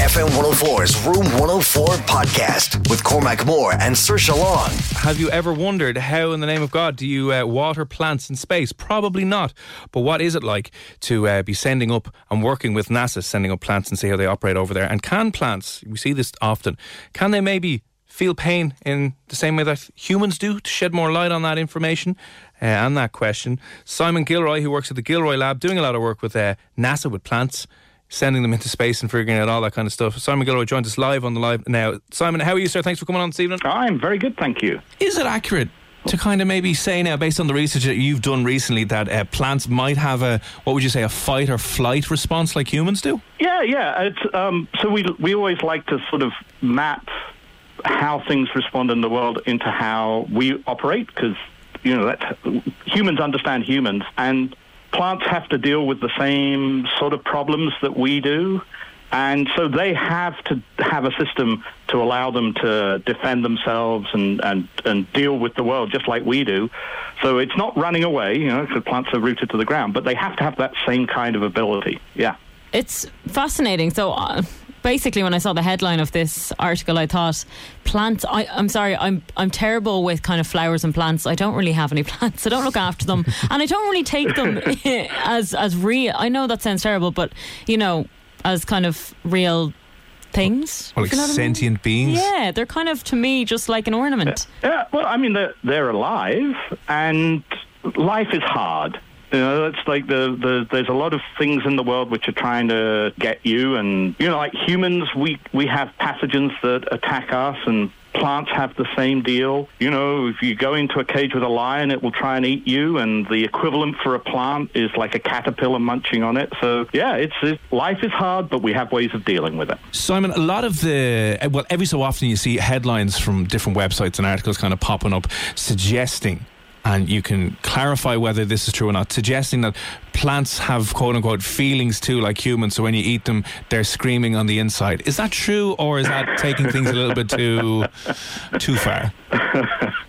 FM 104's Room 104 podcast with Cormac Moore and Saoirse Long. Have you ever wondered how, in the name of God, do you uh, water plants in space? Probably not. But what is it like to uh, be sending up and working with NASA, sending up plants and see how they operate over there? And can plants, we see this often, can they maybe feel pain in the same way that humans do to shed more light on that information uh, and that question? Simon Gilroy, who works at the Gilroy Lab, doing a lot of work with uh, NASA with plants sending them into space and figuring out all that kind of stuff. Simon Gilroy joins us live on the live now. Simon, how are you, sir? Thanks for coming on this evening. I'm very good, thank you. Is it accurate to kind of maybe say now, based on the research that you've done recently, that uh, plants might have a what would you say a fight or flight response like humans do? Yeah, yeah. It's, um, so we we always like to sort of map how things respond in the world into how we operate because you know that humans understand humans and plants have to deal with the same sort of problems that we do. And so they have to have a system to allow them to defend themselves and, and, and deal with the world just like we do. So it's not running away, you know, because plants are rooted to the ground, but they have to have that same kind of ability. Yeah. It's fascinating. So, uh, basically when I saw the headline of this article, I thought plants. I, am sorry, I'm I'm terrible with kind of flowers and plants. I don't really have any plants. I don't look after them, and I don't really take them as as real. I know that sounds terrible, but you know, as kind of real things. Well, like sentient I mean? beings. Yeah, they're kind of to me just like an ornament. Yeah, well, I mean they're they're alive, and life is hard. You know, it's like the, the there's a lot of things in the world which are trying to get you, and you know, like humans, we we have pathogens that attack us, and plants have the same deal. You know, if you go into a cage with a lion, it will try and eat you, and the equivalent for a plant is like a caterpillar munching on it. So, yeah, it's, it's life is hard, but we have ways of dealing with it. Simon, a lot of the well, every so often you see headlines from different websites and articles kind of popping up suggesting and you can clarify whether this is true or not, suggesting that plants have quote unquote feelings too, like humans. So when you eat them, they're screaming on the inside. Is that true, or is that taking things a little bit too too far?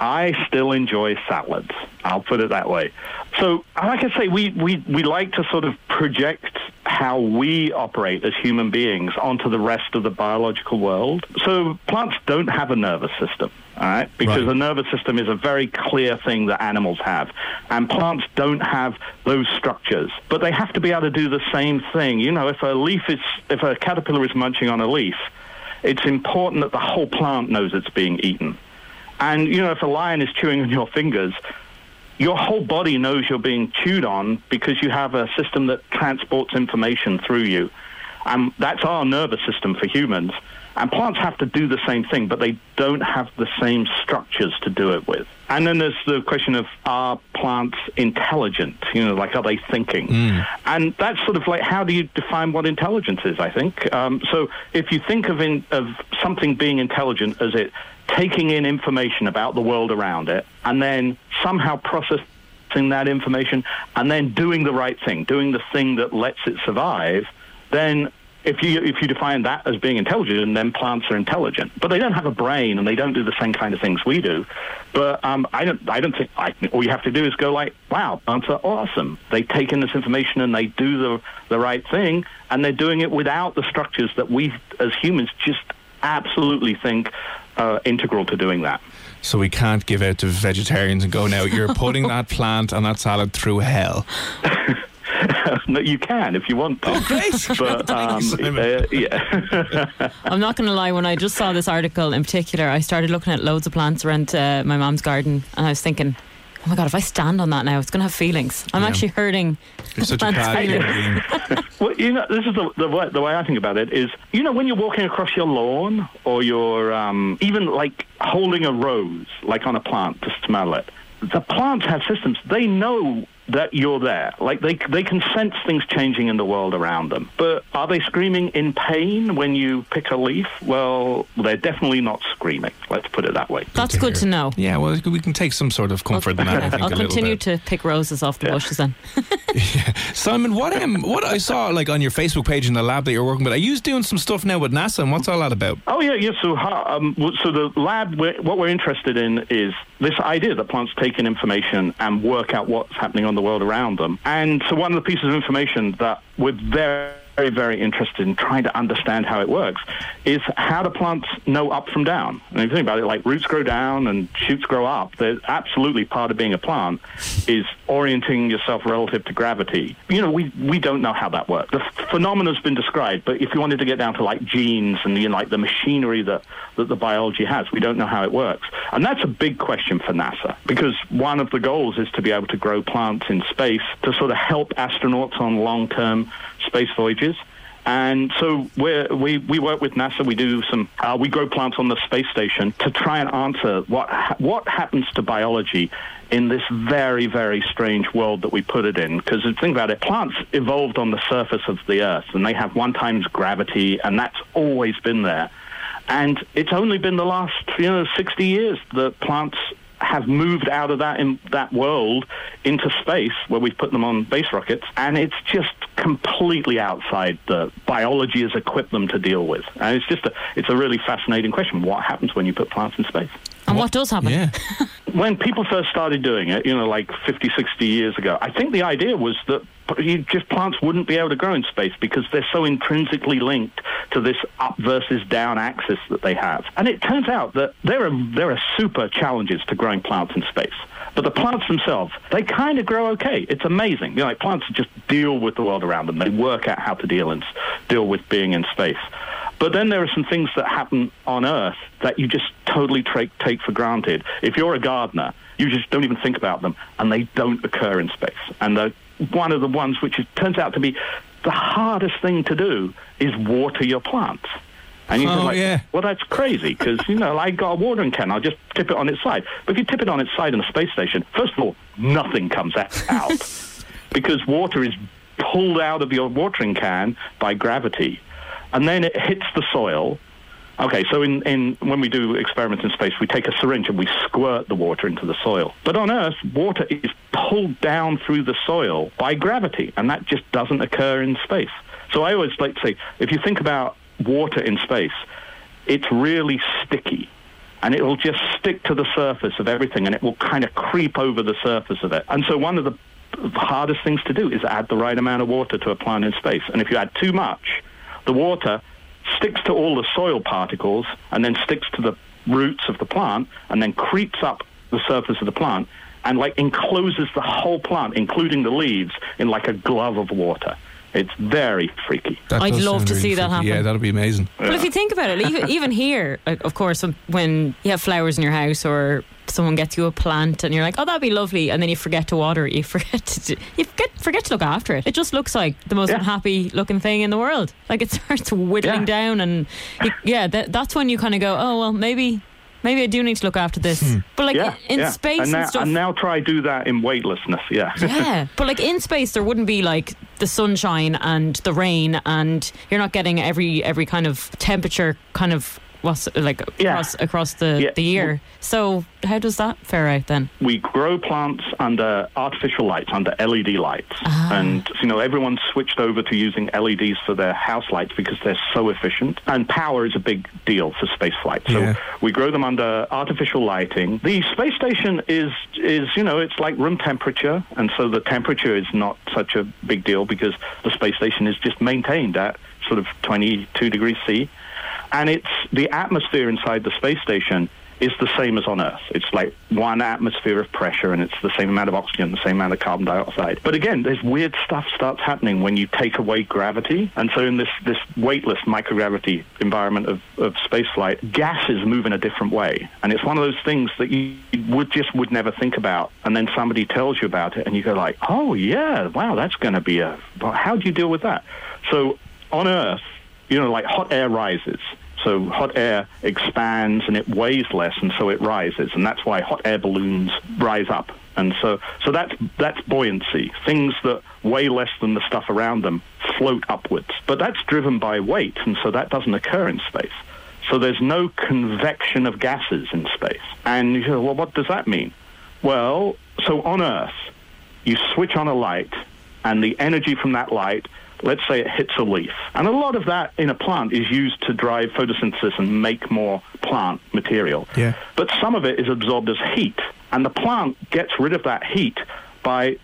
I still enjoy salads. I'll put it that way. So, like I say, we, we, we like to sort of project how we operate as human beings onto the rest of the biological world. So, plants don't have a nervous system all right? Because right. nervous system is a very clear thing that animals have. And plants don't have those structures. But they have to be able to do the same thing. You know, if a leaf is, if a caterpillar is munching on a leaf, it's important that the whole plant knows it's being eaten. And, you know, if a lion is chewing on your fingers, your whole body knows you're being chewed on because you have a system that transports information through you. And that's our nervous system for humans. And plants have to do the same thing, but they don't have the same structures to do it with. And then there's the question of are plants intelligent? You know, like are they thinking? Mm. And that's sort of like how do you define what intelligence is? I think um, so. If you think of in, of something being intelligent as it taking in information about the world around it and then somehow processing that information and then doing the right thing, doing the thing that lets it survive, then if you if you define that as being intelligent, then plants are intelligent. But they don't have a brain and they don't do the same kind of things we do. But um, I don't I don't think I, all you have to do is go like, wow, plants are awesome. They take in this information and they do the the right thing, and they're doing it without the structures that we as humans just absolutely think are integral to doing that. So we can't give out to vegetarians and go now. You're putting that plant and that salad through hell. no, you can if you want to. Oh, great. But um, Simon. uh, yeah. I'm not going to lie. When I just saw this article in particular, I started looking at loads of plants around uh, my mom's garden, and I was thinking, "Oh my god, if I stand on that now, it's going to have feelings." I'm Yeah. actually hurting. You're such a plants' bad feelings. Well, you know, this is the, the, way, the way I think about it is, you know, when you're walking across your lawn or you're um, even like holding a rose, like on a plant to smell it, the plants have systems. They know that you're there. Like they, they can sense things changing in the world around them. But are they screaming in pain when you pick a leaf? Well, they're definitely not screaming. Let's put it that way. That's good to know. Yeah, well, we can take some sort of comfort in that. I think I'll a continue bit. to pick roses off the bushes then. Simon, what um, what I saw like on your Facebook page in the lab that you're working with, are you doing some stuff now with NASA, and what's all that about? Oh yeah, yeah. So, um, so the lab, we're, what we're interested in is this idea that plants take in information and work out what's happening on the world around them. And so, one of the pieces of information that we're very, very, very interested in trying to understand how it works is how do plants know up from down? And if you think about it, like roots grow down and shoots grow up. They're absolutely part of being a plant is orienting yourself relative to gravity. You know, we we don't know how that works. The phenomena's been described, but if you wanted to get down to like genes and you know, like the machinery that that the biology has, we don't know how it works. And that's a big question for NASA because one of the goals is to be able to grow plants in space to sort of help astronauts on long-term space voyages. And so we we work with NASA. We do some. Uh, we grow plants on the space station to try and answer what what happens to biology in this very very strange world that we put it in. Because think about it, plants evolved on the surface of the Earth, and they have one times gravity, and that's always been there. And it's only been the last you know 60 years that plants have moved out of that in that world into space where we've put them on base rockets and it's just completely outside the biology has equipped them to deal with. And it's just a it's a really fascinating question. What happens when you put plants in space? And what does happen? Yeah, when people first started doing it, you know, like 50, 60 years ago, I think the idea was that you just plants wouldn't be able to grow in space because they're so intrinsically linked to this up versus down axis that they have. And it turns out that there are there are super challenges to growing plants in space. But the plants themselves, they kind of grow okay. It's amazing. You know, like plants just deal with the world around them. They work out how to deal and deal with being in space. But then there are some things that happen on Earth that you just totally tra- take for granted. If you're a gardener, you just don't even think about them, and they don't occur in space. And the, one of the ones which is, turns out to be the hardest thing to do is water your plants. And you're Oh, like, yeah. well, that's crazy because, you know, I got a watering can. I'll just tip it on its side. But if you tip it on its side in a space station, first of all, nothing comes out because water is pulled out of your watering can by gravity. And then it hits the soil. Okay, so in, in when we do experiments in space, we take a syringe and we squirt the water into the soil. But on Earth, water is pulled down through the soil by gravity, and that just doesn't occur in space. So I always like to say, if you think about water in space, it's really sticky. And it will just stick to the surface of everything, and it will kind of creep over the surface of it. And so one of the hardest things to do is add the right amount of water to a plant in space. And if you add too much, the water sticks to all the soil particles and then sticks to the roots of the plant and then creeps up the surface of the plant and like encloses the whole plant, including the leaves, in like a glove of water. It's very freaky. That I'd love sound to see that happen. Yeah, that'd be amazing. Well, if you think about it, even, even here, uh, of course, when- when you have flowers in your house or someone gets you a plant and you're like, oh, that'd be lovely, and then you forget to water it, you forget to, do- you forget, forget to look after it. It just looks like the most Yeah. unhappy looking thing in the world. Like it starts whittling Yeah. down, and you, yeah, that, that's when you kind of go, oh, well, maybe. Maybe I do need to look after this, but like yeah, in yeah. space and and, stuff. and now try do that in weightlessness. Yeah. Yeah, but like in space, there wouldn't be like the sunshine and the rain, and you're not getting every every kind of temperature kind of what's it, like Yeah. across across the Yeah. the year. So how does that fare out then? we grow plants under artificial lights, under LED lights. Ah. And, you know, everyone's switched over to using LEDs for their house lights because they're so efficient. And power is a big deal for space flight. So Yeah. we grow them under artificial lighting. The space station is, is, you know, it's like room temperature. And so the temperature is not such a big deal because the space station is just maintained at sort of 22 degrees C. And it's the atmosphere inside the space station is the same as on Earth. It's like one atmosphere of pressure, and it's the same amount of oxygen, the same amount of carbon dioxide. But again, there's weird stuff starts happening when you take away gravity, and so in this this weightless microgravity environment of, of spaceflight, gases move in a different way, and it's one of those things that you would just would never think about, and then somebody tells you about it, and you go like, oh yeah, wow, that's going to be a. How do you deal with that? So on Earth, you know, like hot air rises. So hot air expands and it weighs less, and so it rises, and that's why hot air balloons rise up. And so, so that's that's buoyancy. Things that weigh less than the stuff around them float upwards, but that's driven by weight, and so that doesn't occur in space. So there's no convection of gases in space. And you go, well, what does that mean? Well, so on Earth, you switch on a light, and the energy from that light let's say it hits a leaf. And a lot of that in a plant is used to drive photosynthesis and make more plant material. Yeah. But some of it is absorbed as heat. And the plant gets rid of that heat by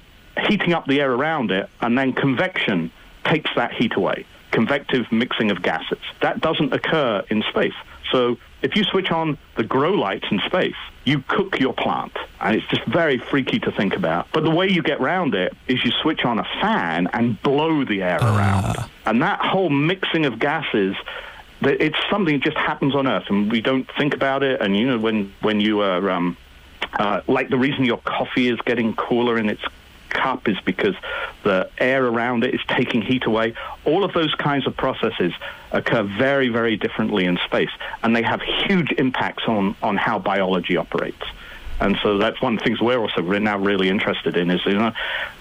heating up the air around it, and then convection takes that heat away. Convective mixing of gases. That doesn't occur in space. So if you switch on the grow lights in space, you cook your plant. And it's just very freaky to think about. But the way you get around it is you switch on a fan and blow the air around. And that whole mixing of gases it's something that just happens on Earth, and we don't think about it. And you know, when when you are um, uh, like the reason your coffee is getting cooler in its cup is because the air around it is taking heat away. All of those kinds of processes occur very, very differently in space, and they have huge impacts on, on how biology operates. And so that's one of the things we're also now really interested in is, you know,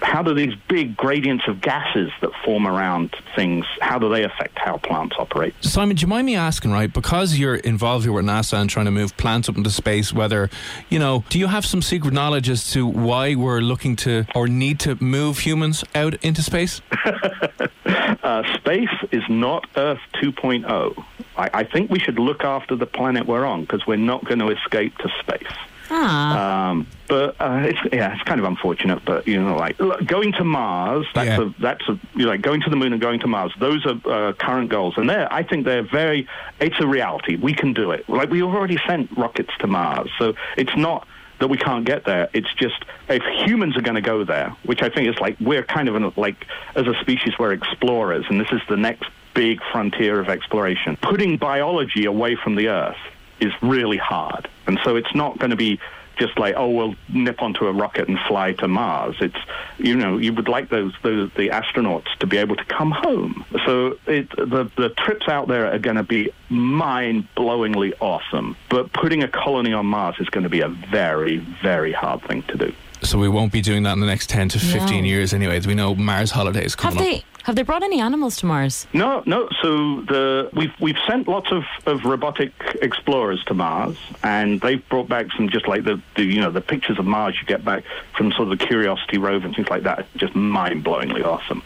how do these big gradients of gases that form around things, how do they affect how plants operate? Simon, do you mind me asking, right, because you're involved here with NASA and trying to move plants up into space, whether, you know, do you have some secret knowledge as to why we're looking to or need to move humans out into space? uh, space is not Earth 2.0. I, I think we should look after the planet we're on because we're not going to escape to space. Ah. Um, but uh, it's yeah, it's kind of unfortunate. But you know, like look, going to Mars, that's Yeah. a that's a you know, like going to the moon and going to Mars. Those are uh, current goals, and they're I think they're very. It's a reality. We can do it. Like we've already sent rockets to Mars, so it's not that we can't get there. It's just if humans are going to go there, which I think is like we're kind of an, like as a species we're explorers, and this is the next big frontier of exploration. Putting biology away from the Earth is really hard, and so it's not going to be just like oh we'll nip onto a rocket and fly to Mars. It's you know you would like those those the astronauts to be able to come home. So it, the the trips out there are going to be mind-blowingly awesome, but putting a colony on Mars is going to be a very very hard thing to do. So we won't be doing that in the next 10 to 15 No. years anyway. We know Mars holidays Have coming up. they have they brought any animals to Mars? No, no. So the we've we've sent lots of, of robotic explorers to Mars, and they've brought back some just like the, the you know the pictures of Mars you get back from sort of the Curiosity rover and things like that. Just mind blowingly awesome.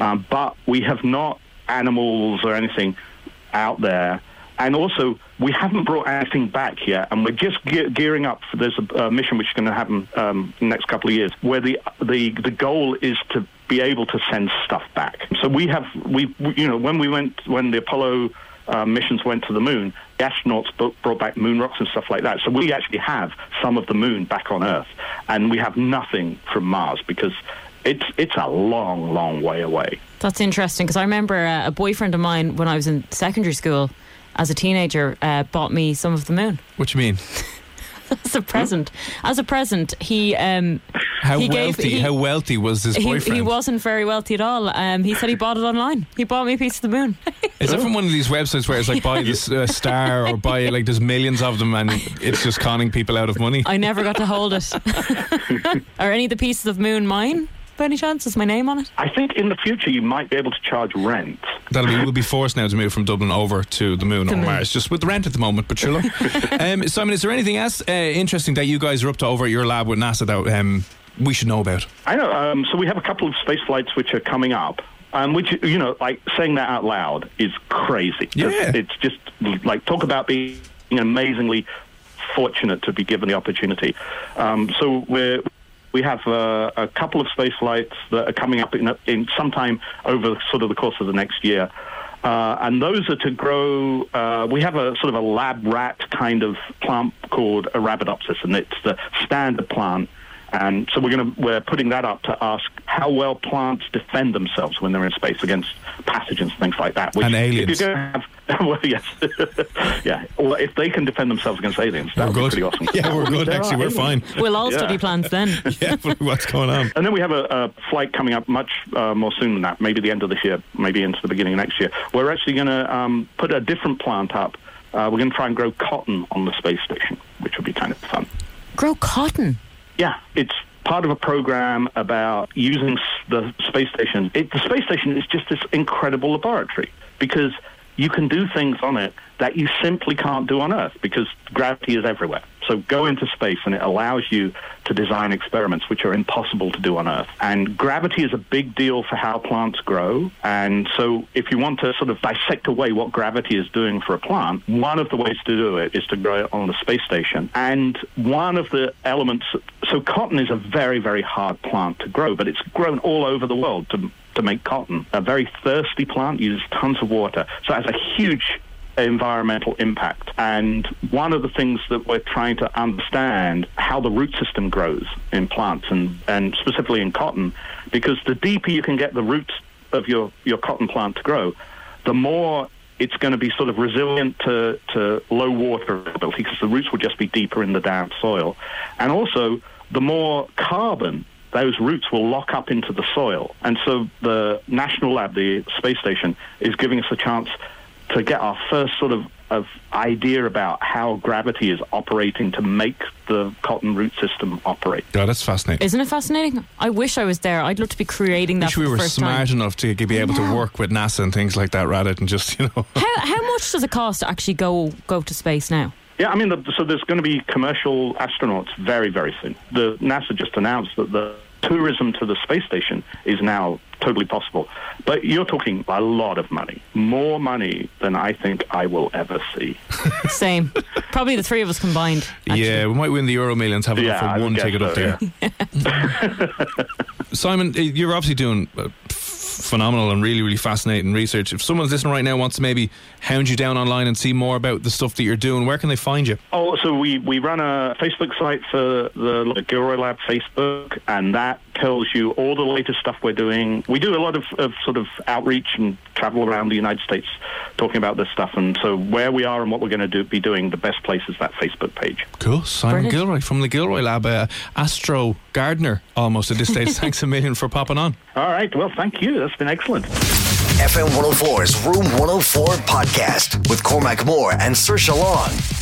Um, but we have not animals or anything out there. And also, we haven't brought anything back yet, and we're just ge- gearing up for there's a, a mission which is going to happen um, next couple of years, where the the the goal is to be able to send stuff back. So we have we we- you know when we went when the Apollo uh, missions went to the moon, the astronauts brought back moon rocks and stuff like that. So we actually have some of the moon back on Earth, and we have nothing from Mars because it's it's a long, long way away. That's interesting because I remember uh, a boyfriend of mine when I was in secondary school, as a teenager, uh, bought me some of the moon What do you mean? as a present. As a present, he um, How He gave- wealthy? he- how wealthy was his he, boyfriend? he wasn't very wealthy at all. Um, he said he bought it online. He bought me a piece of the moon. Is it from one of these websites where it's like buy this uh, star or buy like there's millions of them and it's just conning people out of money? I never got to hold it. Are any of the pieces of moon mine? By any chance, is my name on it? I think in the future you might be able to charge rent. That'll be we'll be forced now to move from Dublin over to the moon The or moon. Mars, just with the rent at the moment. But sure. look. um, Simon, is there anything else uh, interesting that you guys are up to over at your lab with NASA that um, we should know about? I know. Um, so we have a couple of space flights which are coming up. Um, which you know, like saying that out loud is crazy. Yeah. it's just like talk about being amazingly fortunate to be given the opportunity. Um, so we're we have uh, a couple of space flights that are coming up in, in sometime over sort of the course of the next year. Uh, and those are to grow. Uh, we have a sort of a lab rat kind of plant called Arabidopsis, and it's the standard plant. And so we're going to we're putting that up to ask how well plants defend themselves when they're in space against pathogens and things like that. Which, and aliens. If you're going to have, well, yes, yeah. Well, if they can defend themselves against aliens, that would be pretty awesome. yeah, we're good. Actually, we're fine. We'll all yeah. study plants then. yeah, what's going on? And then we have a, a flight coming up much uh, more soon than that. Maybe the end of this year, maybe into the beginning of next year. We're actually going to um, put a different plant up. Uh, we're going to try and grow cotton on the space station, which will be kind of fun. Grow cotton. Yeah, it's part of a program about using the space station. It, the space station is just this incredible laboratory because you can do things on it that you simply can't do on Earth because gravity is everywhere. So go into space and it allows you to design experiments which are impossible to do on Earth. And gravity is a big deal for how plants grow. And so if you want to sort of dissect away what gravity is doing for a plant, one of the ways to do it is to grow it on the space station. And one of the elements, so cotton is a very, very hard plant to grow, but it's grown all over the world to to make cotton. A very thirsty plant uses tons of water. So it has a huge environmental impact. And one of the things that we're trying to understand how the root system grows in plants and, and specifically in cotton, because the deeper you can get the roots of your, your cotton plant to grow, the more it's going to be sort of resilient to, to low water availability because the roots will just be deeper in the damp soil. And also, the more carbon those roots will lock up into the soil. And so the National Lab, the space station, is giving us a chance to get our first sort of, of idea about how gravity is operating to make the cotton root system operate. Yeah, that's fascinating. Isn't it fascinating? I wish I was there. I'd love to be creating that. I wish we were smart time. enough to be able to work with NASA and things like that, rather than just you know. how how much does it cost to actually go go to space now? Yeah, I mean, the, so there's going to be commercial astronauts very, very soon. The NASA just announced that the tourism to the space station is now totally possible. But you're talking a lot of money, more money than I think I will ever see. Same. Probably the three of us combined. Actually. Yeah, we might win the Euro Millions having yeah, for one ticket so, up there. Yeah. Simon, you're obviously doing uh, phenomenal and really, really fascinating research. If someone's listening right now wants to maybe hound you down online and see more about the stuff that you're doing, where can they find you? Oh, so we, we run a Facebook site for the Gilroy Lab Facebook, and that tells you all the latest stuff we're doing. We do a lot of, of sort of outreach and travel around the United States talking about this stuff. And so where we are and what we're going to do, be doing, the best place is that Facebook page. Cool. Simon Brilliant. Gilroy from the Gilroy Lab, uh, Astro Gardener almost at this stage. Thanks a million for popping on. All right. Well, thank you. That's been excellent. FM 104's Room 104 podcast with Cormac Moore and Saoirse Long.